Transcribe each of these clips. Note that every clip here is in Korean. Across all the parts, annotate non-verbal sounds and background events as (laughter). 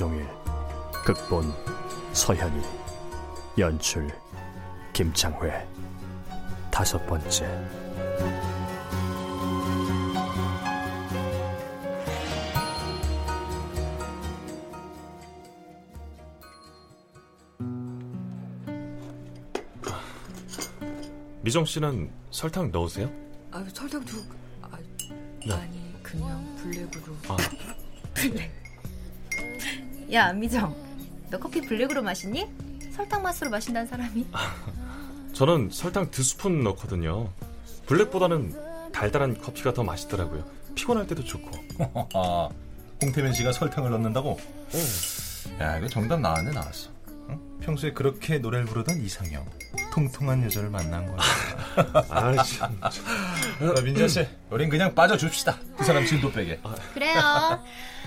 김종일 극본 서현이 연출 김창회 다섯 번째 미정 씨는 설탕 넣으세요? 아, 설탕 두 아, 네. 아니 그냥 블랙으로. 아, (laughs) 블랙. 야, 안미정. 너 커피 블랙으로 마시니? 설탕 맛으로 마신다는 사람이? 저는 설탕 두 스푼 넣거든요. 블랙보다는 달달한 커피가 더 맛있더라고요. 피곤할 때도 좋고. (laughs) 아, 홍태민 씨가 설탕을 넣는다고? 야, 이거 정답 나왔네, 나왔어. 응? 평소에 그렇게 노래를 부르던 이상형. 통통한 여자를 만난 거야. (laughs) 아, 참. 자, 민자 씨, 우린 그냥 빠져줍시다. 그 사람 진도 빼게. 그래요.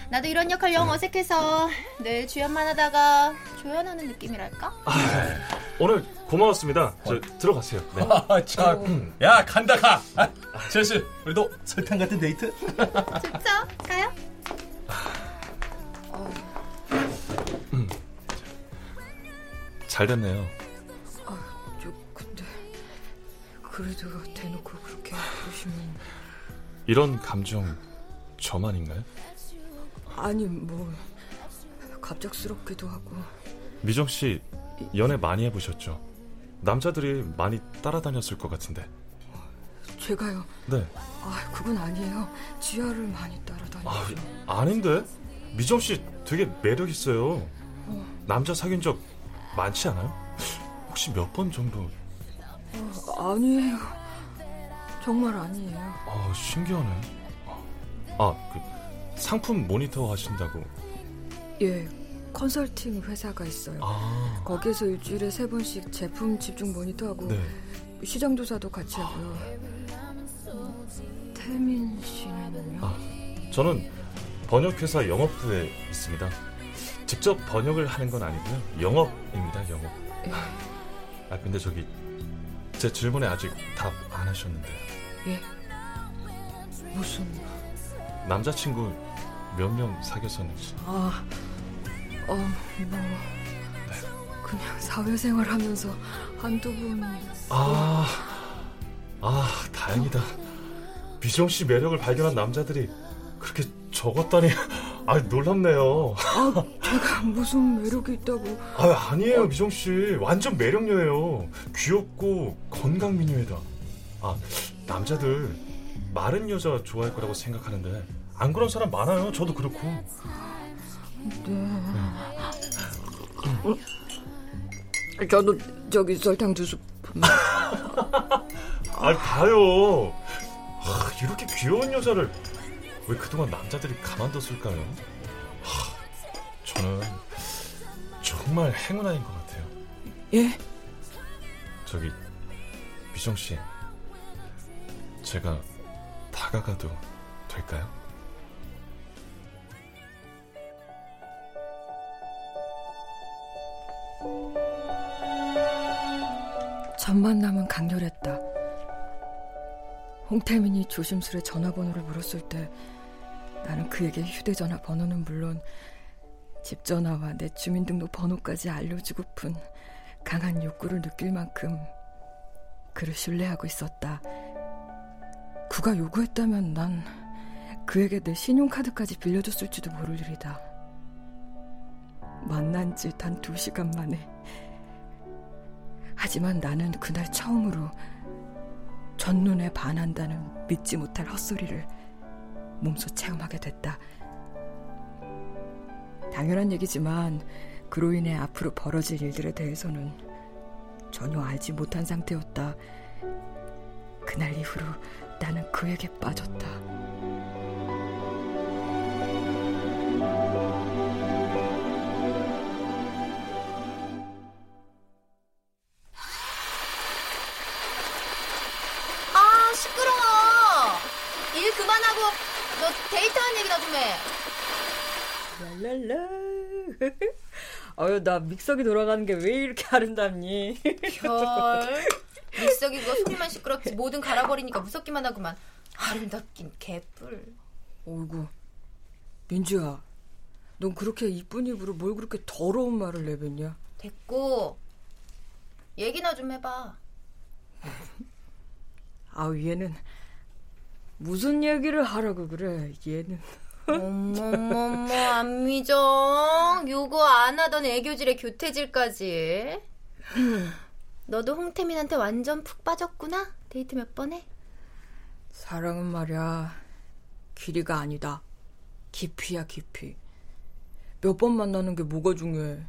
나도 이런 역할 영 어색해서 늘 주연만 하다가 조연하는 느낌이랄까? 오늘 고마웠습니다. 저 들어가세요. 네. 아, 참. 야, 간다, 가! 아, 제스, 우리도 설탕 같은 데이트? 좋죠? 가요? 잘 됐네요. 그래도 대놓고 그렇게 보시면 이런 감정 저만인가요? 아니 뭐 갑작스럽기도 하고 미정 씨 연애 많이 해보셨죠? 남자들이 많이 따라다녔을 것 같은데. 제가요. 네. 아, 그건 아니에요. 지하를 많이 따라다니죠. 아, 아닌데? 미정 씨 되게 매력 있어요. 남자 사귄 적 많지 않아요? 혹시 몇 번 정도? 어, 아니에요. 정말 아니에요. 아, 신기하네. 아, 그 상품 모니터 하신다고. 예, 컨설팅 회사가 있어요. 아, 거기에서 일주일에 세 번씩 제품 집중 모니터하고 네. 시장 조사도 같이 하고요. 음, 태민 씨는요? 아. 저는 번역회사 영업부에 있습니다. 직접 번역을 하는 건 아니고요. 영업입니다, 영업. 아, 근데 저기 제 질문에 아직 답 안 하셨는데요. 예. 무슨 남자친구 몇 명 사귀었었는지. 아, 어, 뭐 그냥 사회생활 하면서 한두 번. 아, 아, 다행이다. 미정 씨 매력을 발견한 남자들이 그렇게 적었다니. 아, 놀랍네요. 아, 제가 무슨 매력이 있다고? 아, 아니에요, 미정 씨. 완전 매력녀예요. 귀엽고 건강 미녀이다. 아, 남자들 마른 여자 좋아할 거라고 생각하는데 안 그런 사람 많아요. 저도 그렇고. 네. 저도 저기 설탕 두 스푼. (laughs) 아, 봐요. 아, 이렇게 귀여운 여자를 왜 그동안 남자들이 가만뒀을까요? 저는 정말 행운아인 것 같아요. 예? 저기 미정 씨, 제가 다가가도 될까요? 첫 만남은 강렬했다. 홍태민이 조심스레 전화번호를 물었을 때 나는 그에게 휴대전화 번호는 물론 집 전화와 내 주민등록 번호까지 알려주고픈 강한 욕구를 느낄 만큼 그를 신뢰하고 있었다. 그가 요구했다면 난 그에게 내 신용카드까지 빌려줬을지도 모를 일이다. 만난 지 단 두 시간 만에. 하지만 나는 그날 처음으로 첫눈에 반한다는 믿지 못할 헛소리를 몸소 체험하게 됐다. 당연한 얘기지만 그로 인해 앞으로 벌어질 일들에 대해서는 전혀 알지 못한 상태였다. 그날 이후로 나는 그에게 빠졌다. 해. 랄랄라. (laughs) 어휴, 나 믹서기 돌아가는 게 왜 이렇게 아름답니? 별. 믹서기가 소리만 시끄럽지 뭐든 갈아버리니까 무섭기만 하구만. 아름답긴 개뿔. 어이구, 민주야. 넌 그렇게 이쁜 입으로 뭘 그렇게 더러운 말을 내뱉냐? 됐고 얘기나 좀 해봐. (laughs) 아우, 얘는 무슨 얘기를 하라고 그래, 얘는. 어머머머 안미정 요거 안 하던 애교질에 교태질까지. 너도 홍태민한테 완전 푹 빠졌구나. 데이트 몇 번 해? 사랑은 말이야, 길이가 아니다. 깊이야, 깊이. 몇 번 만나는 게 뭐가 중요해.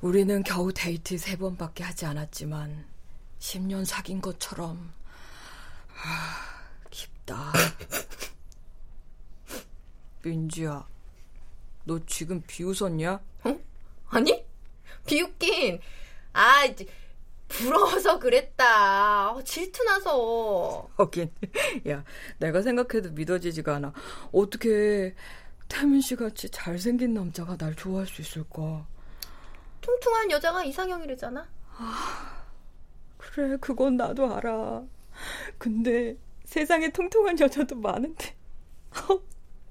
우리는 겨우 데이트 세 번밖에 하지 않았지만, 10년 사귄 것처럼, 하, 깊다. 민지야, 너 지금 비웃었냐? 아니? 비웃긴. 아, 이제 부러워서 그랬다. 어, 질투나서. 하긴, 야, 내가 생각해도 믿어지지가 않아. 어떻게 태민 씨 같이 잘생긴 남자가 날 좋아할 수 있을까? 퉁퉁한 여자가 이상형이래잖아. 그래, 그건 나도 알아. 근데 세상에 통통한 여자도 많은데.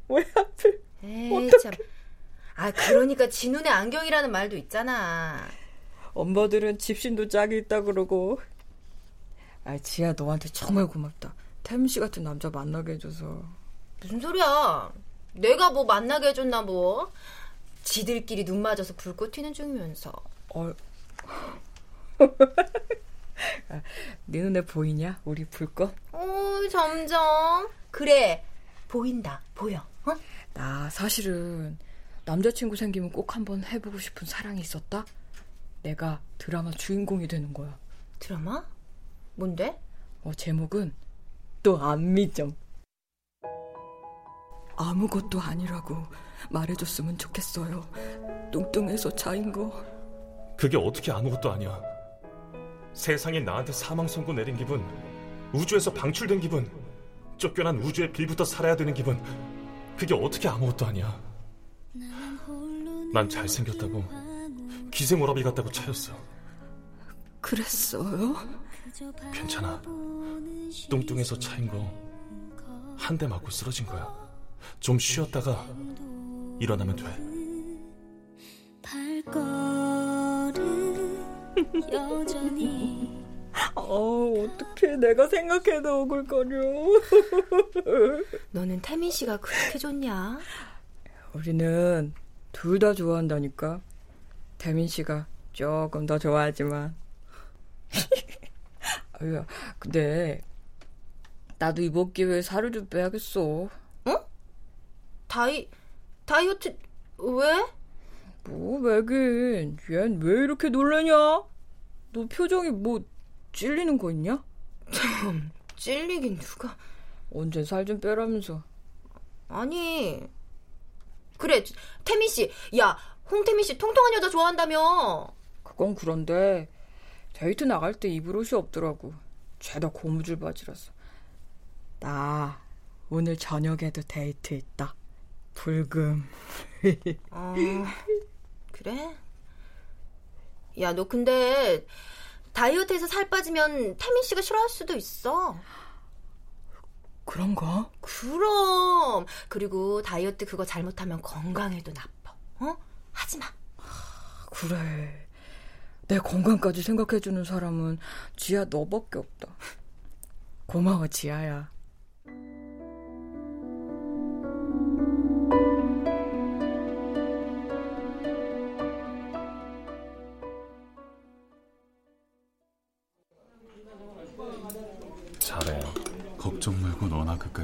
어, 왜 하필? 에이, 참. 아, 그러니까 지 눈에 안경이라는 말도 있잖아. 엄마들은 집신도 짝이 있다 그러고. 아, 지야 너한테 정말 고맙다. 태민 씨 같은 남자 만나게 해줘서. 무슨 소리야? 내가 뭐 만나게 해줬나 뭐? 지들끼리 눈 맞아서 불꽃 튀는 중이면서. 어. (laughs) 아, 네 눈에 보이냐? 우리 불꽃? 어, 점점. 그래, 보인다, 보여. 어? 나 사실은 남자친구 생기면 꼭 한번 해보고 싶은 사랑이 있었다? 내가 드라마 주인공이 되는 거야. 드라마? 뭔데? 어, 제목은 또 안미정. 아무것도 아니라고 말해줬으면 좋겠어요. 뚱뚱해서 차인 거. 그게 어떻게 아무것도 아니야. 세상이 나한테 사망 선고 내린 기분, 우주에서 방출된 기분, 쫓겨난 우주의 빌부터 살아야 되는 기분, 그게 어떻게 아무것도 아니야. 난 잘생겼다고, 기생오라비 같다고 차였어. 그랬어요? 괜찮아. 뚱뚱해서 차인 거, 한 대 맞고 쓰러진 거야. 좀 쉬었다가 일어나면 돼. 여전히 어, 어떡해. 내가 생각해도 억울거려. (laughs) 너는 태민 씨가 그렇게 좋냐? 우리는 둘 다 좋아한다니까. 태민 씨가 조금 더 좋아하지만. (laughs) 아유, 근데 나도 이번 기회에 살을 좀 빼야겠어. 어? 다이 다이어트 왜? 뭐 왜긴? 얜 왜 이렇게 놀라냐? 너 표정이 뭐 찔리는 거 있냐? 참 찔리긴 누가? 언제 살 좀 빼라면서. 아니 그래, 태민 씨. 야, 홍태민 씨 통통한 여자 좋아한다며. 그건 그런데 데이트 나갈 때 입을 옷이 없더라고. 죄다 고무줄 바지라서. 나 오늘 저녁에도 데이트 있다. 불금. (laughs) 어, 그래? 야, 너 근데 다이어트해서 살 빠지면 태민 씨가 싫어할 수도 있어. 그런가? 그럼. 그리고 다이어트 그거 잘못하면 건강에도 나빠. 어? 하지 마. 그래. 내 건강까지 생각해주는 사람은 지아 너밖에 없다. 고마워, 지아야.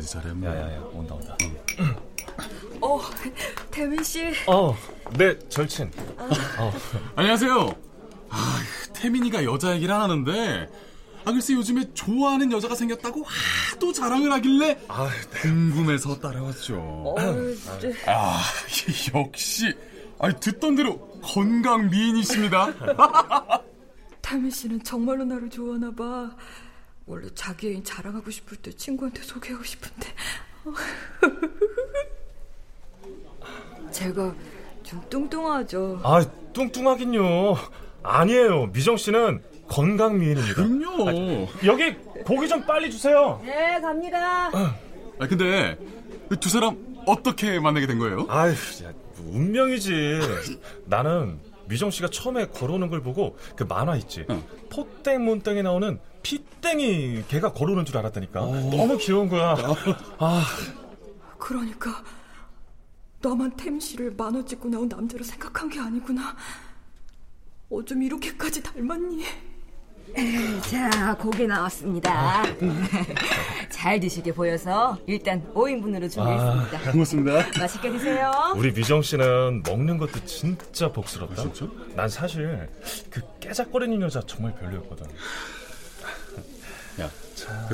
잘해. 뭐. 야야야 온다 온다. 어, 태민 씨. 어, 네 절친. 어. 안녕하세요. 아, 태민이가 여자 얘기를 하는데 아 글쎄 요즘에 좋아하는 여자가 생겼다고 하도 자랑을 하길래 아, 궁금해서 따라왔죠. 어, 네. 아 역시 아 듣던 대로 건강 미인이십니다. (laughs) 태민 씨는 정말로 나를 좋아하나 봐. 원래 자기 애인 자랑하고 싶을 때 친구한테 소개하고 싶은데. (laughs) 제가 좀 뚱뚱하죠. 아 뚱뚱하긴요. 아니에요. 미정 씨는 건강 미인입니다. 그럼요. 여기 고기 좀 빨리 주세요. 네, 갑니다. 아 근데 두 사람 어떻게 만나게 된 거예요? 아휴, 운명이지. 나는 미정 씨가 처음에 걸어오는 걸 보고 그 만화 있지. 응. 포땡 몬땡에 나오는 피땡이 걔가 걸어오는 줄 알았다니까. 너무 귀여운 거야. 아, 그러니까 나만 태민 씨를 만화 찍고 나온 남자로 생각한 게 아니구나. 어쩜 이렇게까지 닮았니? 자, 고기 나왔습니다. (laughs) 잘 드시게 보여서 일단 5인분으로 준비했습니다. 고맙습니다. 맛있게 드세요. 우리 미정 씨는 먹는 것도 진짜 복스럽다. 진짜? 난 사실 그 깨작거리는 여자 정말 별로였거든. 야,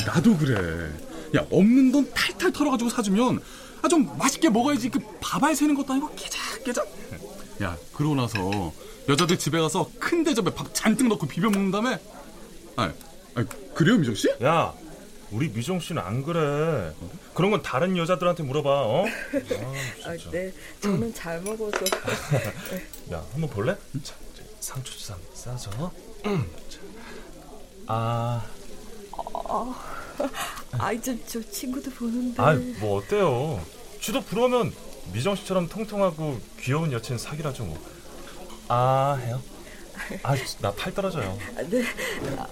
나도 그래. 야, 없는 돈 탈탈 털어가지고 사주면 아 좀 맛있게 먹어야지. 그 밥알 새는 것도 아니고 깨작깨작. 야, 그러고 나서 여자들 집에 가서 큰 대접에 밥 잔뜩 넣고 비벼 먹는 다음에 아, 아 그래요, 미정 씨? 야, 우리 미정 씨는 안 그래. 그런 건 다른 여자들한테 물어봐. 어? (laughs) 아, 네, 저는 잘 먹어서. (laughs) 야, 한번 볼래? 자, 저 상추쌈 싸서. 음. 자. 아, 아, 이제 저 친구들 보는데. 아, 뭐 어때요? 쥐도 부러우면 미정 씨처럼 통통하고 귀여운 여친 사귀라죠 뭐. 아, 해요? 아, 나 팔 떨어져요. 아, 네.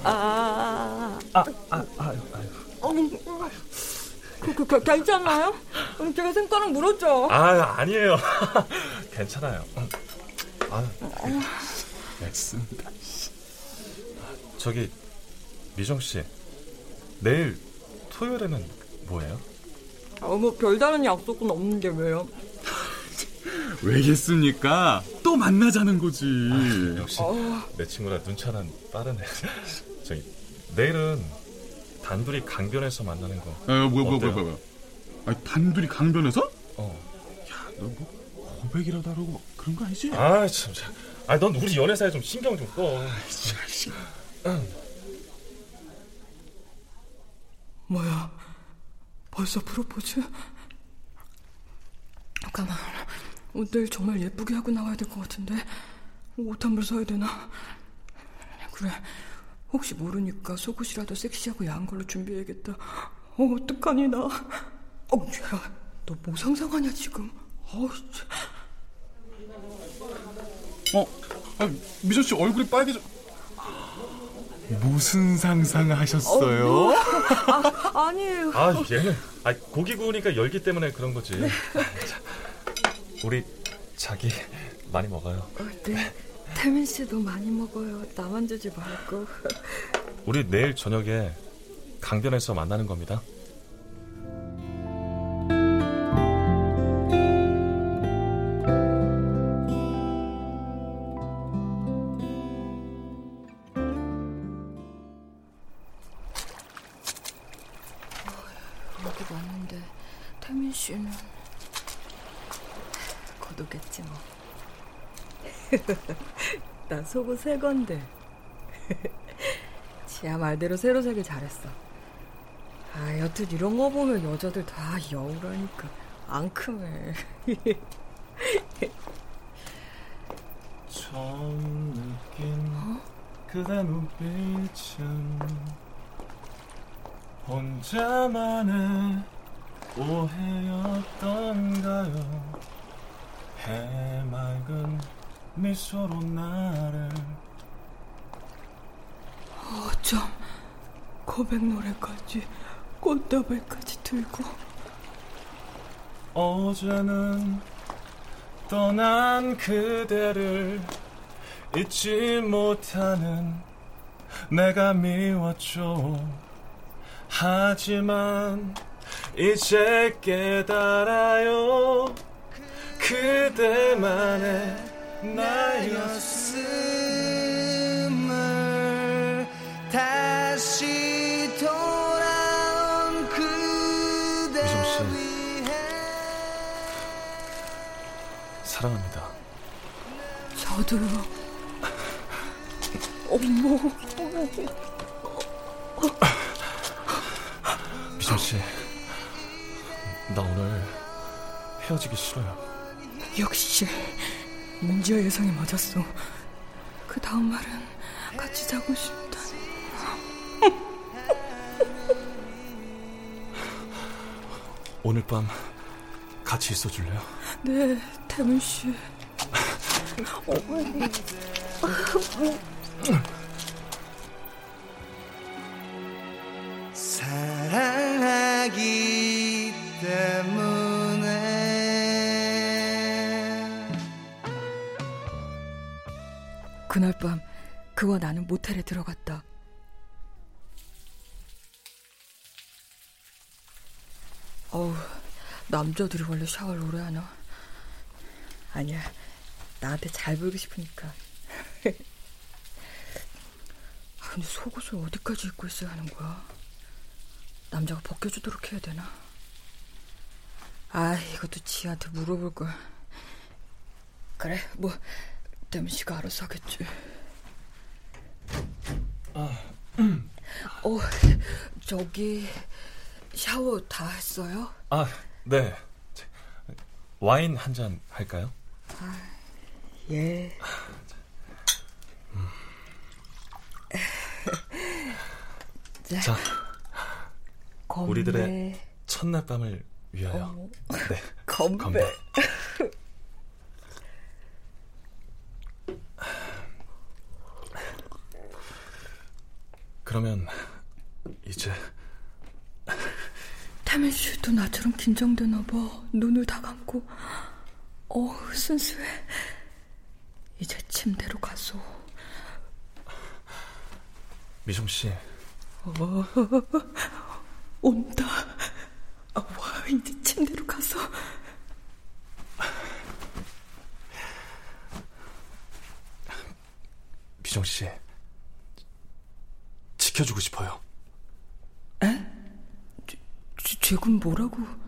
아, 아, 아, 아. 어, 그, 그, 그, 괜찮나요? 음, 제가 손가락 물었죠? 아, 아니에요. (laughs) 괜찮아요. 음. 아, 애쓴다. 저기 미정 씨, 내일 토요일에는 뭐예요? 어, 뭐 별다른 약속은 없는데 왜요? 왜겠습니까? 또 만나자는 거지. 역시 내 친구라 눈치 하나 빠르네. (laughs) 저기 내일은 단둘이 강변에서 만나는 거. 아, 뭐야, 뭐야? 뭐야, 뭐야. 아, 단둘이 강변에서? 어. 야, 너 뭐 고백이라도 하려고 그런 거 아니지? 아, 참. 참. 아, 넌 우리 연애사에 좀 신경 좀 써. 뭐야? 벌써 프로포즈? 잠깐만. 오늘 정말 예쁘게 하고 나와야 될 것 같은데 옷 한 벌 사야 되나? 그래. 혹시 모르니까 속옷이라도 섹시하고 야한 걸로 준비해야겠다. 어, 어떡하니 나? 어, 야, 너 뭐 상상하냐 지금? 씨. 어? 아, 미정 씨 얼굴이 빨개져. 무슨 상상하셨어요? (laughs) 아, 아니에요. 아, 얘는 아, 고기 구우니까 열기 때문에 그런 거지. 자, 우리 자기 (laughs) 많이 먹어요. 어, 네. 태민 씨도 많이 먹어요. 나만 주지 말고. 우리 내일 저녁에 강변에서 만나는 겁니다. 속옷 새 건데. (laughs) 지아 말대로 새로 사길 잘했어. 아, 여튼 이런 거 보면 여자들 다 여우라니까. 앙큼해. (laughs) 처음 느낀 그대 눈빛은 혼자만의 오해였던가요 해맑은 미소로 나를 어쩜 고백 노래까지 꽃다발까지 들고. 어제는 떠난 그대를 잊지 못하는 내가 미웠죠. 하지만 이제 깨달아요. 그대만의 나였음을 다시 돌아온 그대 미정 씨. 사랑합니다. 저도요. 어머. 미정 씨, 나 오늘 헤어지기 싫어요. 역시 민지와 예상이 맞았어. 그 다음 말은 같이 자고 싶다. (laughs) 오늘 밤 같이 있어 줄래요? 네, 태문 씨. 어머니. (laughs) 그와 나는 모텔에 들어갔다. 어우, 남자들이 원래 샤워를 오래 하나? 아니야, 나한테 잘 보이고 싶으니까. (laughs) 아, 근데 속옷을 어디까지 입고 있어야 하는 거야? 남자가 벗겨주도록 해야 되나? 아, 이것도 지한테 물어볼 걸. 그래, 뭐 때문 씨가 알아서 하겠지. 어, 저기 샤워 다 했어요? 아, 네. 와인 한 잔 할까요? 예. (laughs) 자, 자. 우리들의 첫날 밤을 위하여. 어머. 네. (laughs) 건배. 건배. 그러면 이제 태민 씨도 나처럼 긴장되나 봐. 눈을 다 감고. 어, 순수해. 이제 침대로 가소. 미정 씨, 어, 온다. 아, 와, 이제 침대로 가서. 미정 씨 지켜주고 싶어요. 지, 지금 뭐라고?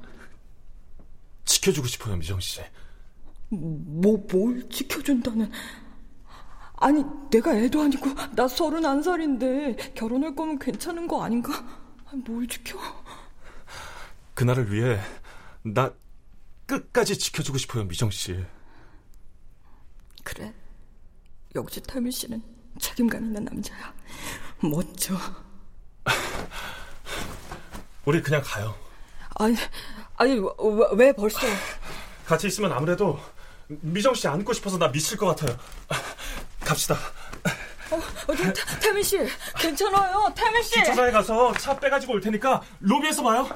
지켜주고 싶어요, 미정 씨. 뭐, 뭘 지켜준다는. 아니, 내가 애도 아니고, 나 서른 한 살인데, 결혼할 거면 괜찮은 거 아닌가? 뭘 지켜? 그날을 위해 나 끝까지 지켜주고 싶어요, 미정 씨. 그래. 역시 태민 씨는 책임감 있는 남자야. 멋져. 우리 그냥 가요. 아니, 아니, 왜, 왜 벌써? 같이 있으면 아무래도 미정 씨 안고 싶어서 나 미칠 것 같아요. 갑시다. 어, 태, 태- 태민 씨, 괜찮아요, 태민 씨. 주차장에 가서 차 빼가지고 올 테니까 로비에서 봐요.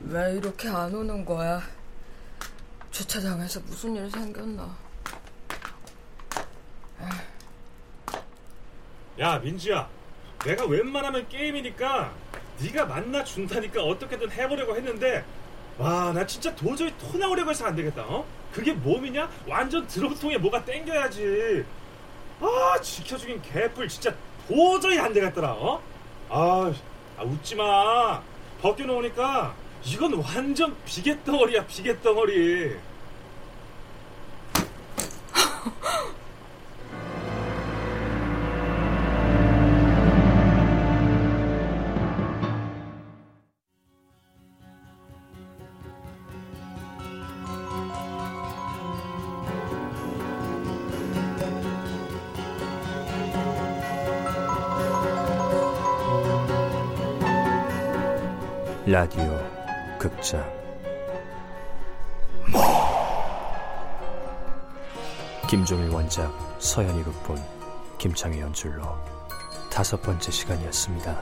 왜 이렇게 안 오는 거야? 주차장에서 무슨 일 생겼나? 야 민지야, 내가 웬만하면 게임이니까 네가 만나 준다니까 어떻게든 해보려고 했는데 와 나 진짜 도저히 토 나오려고 해서 안 되겠다. 어? 그게 몸이냐? 완전 드럼통에 뭐가 땡겨야지. 아 지켜주긴 개뿔 진짜 도저히 안 되겠더라. 어? 아, 아 웃지 마. 벗겨놓으니까 이건 완전 비계덩어리야 비계덩어리. (laughs) 라디오 극장 김종일 원작 서현이 극본 김창희 연출로 다섯 번째 시간이었습니다.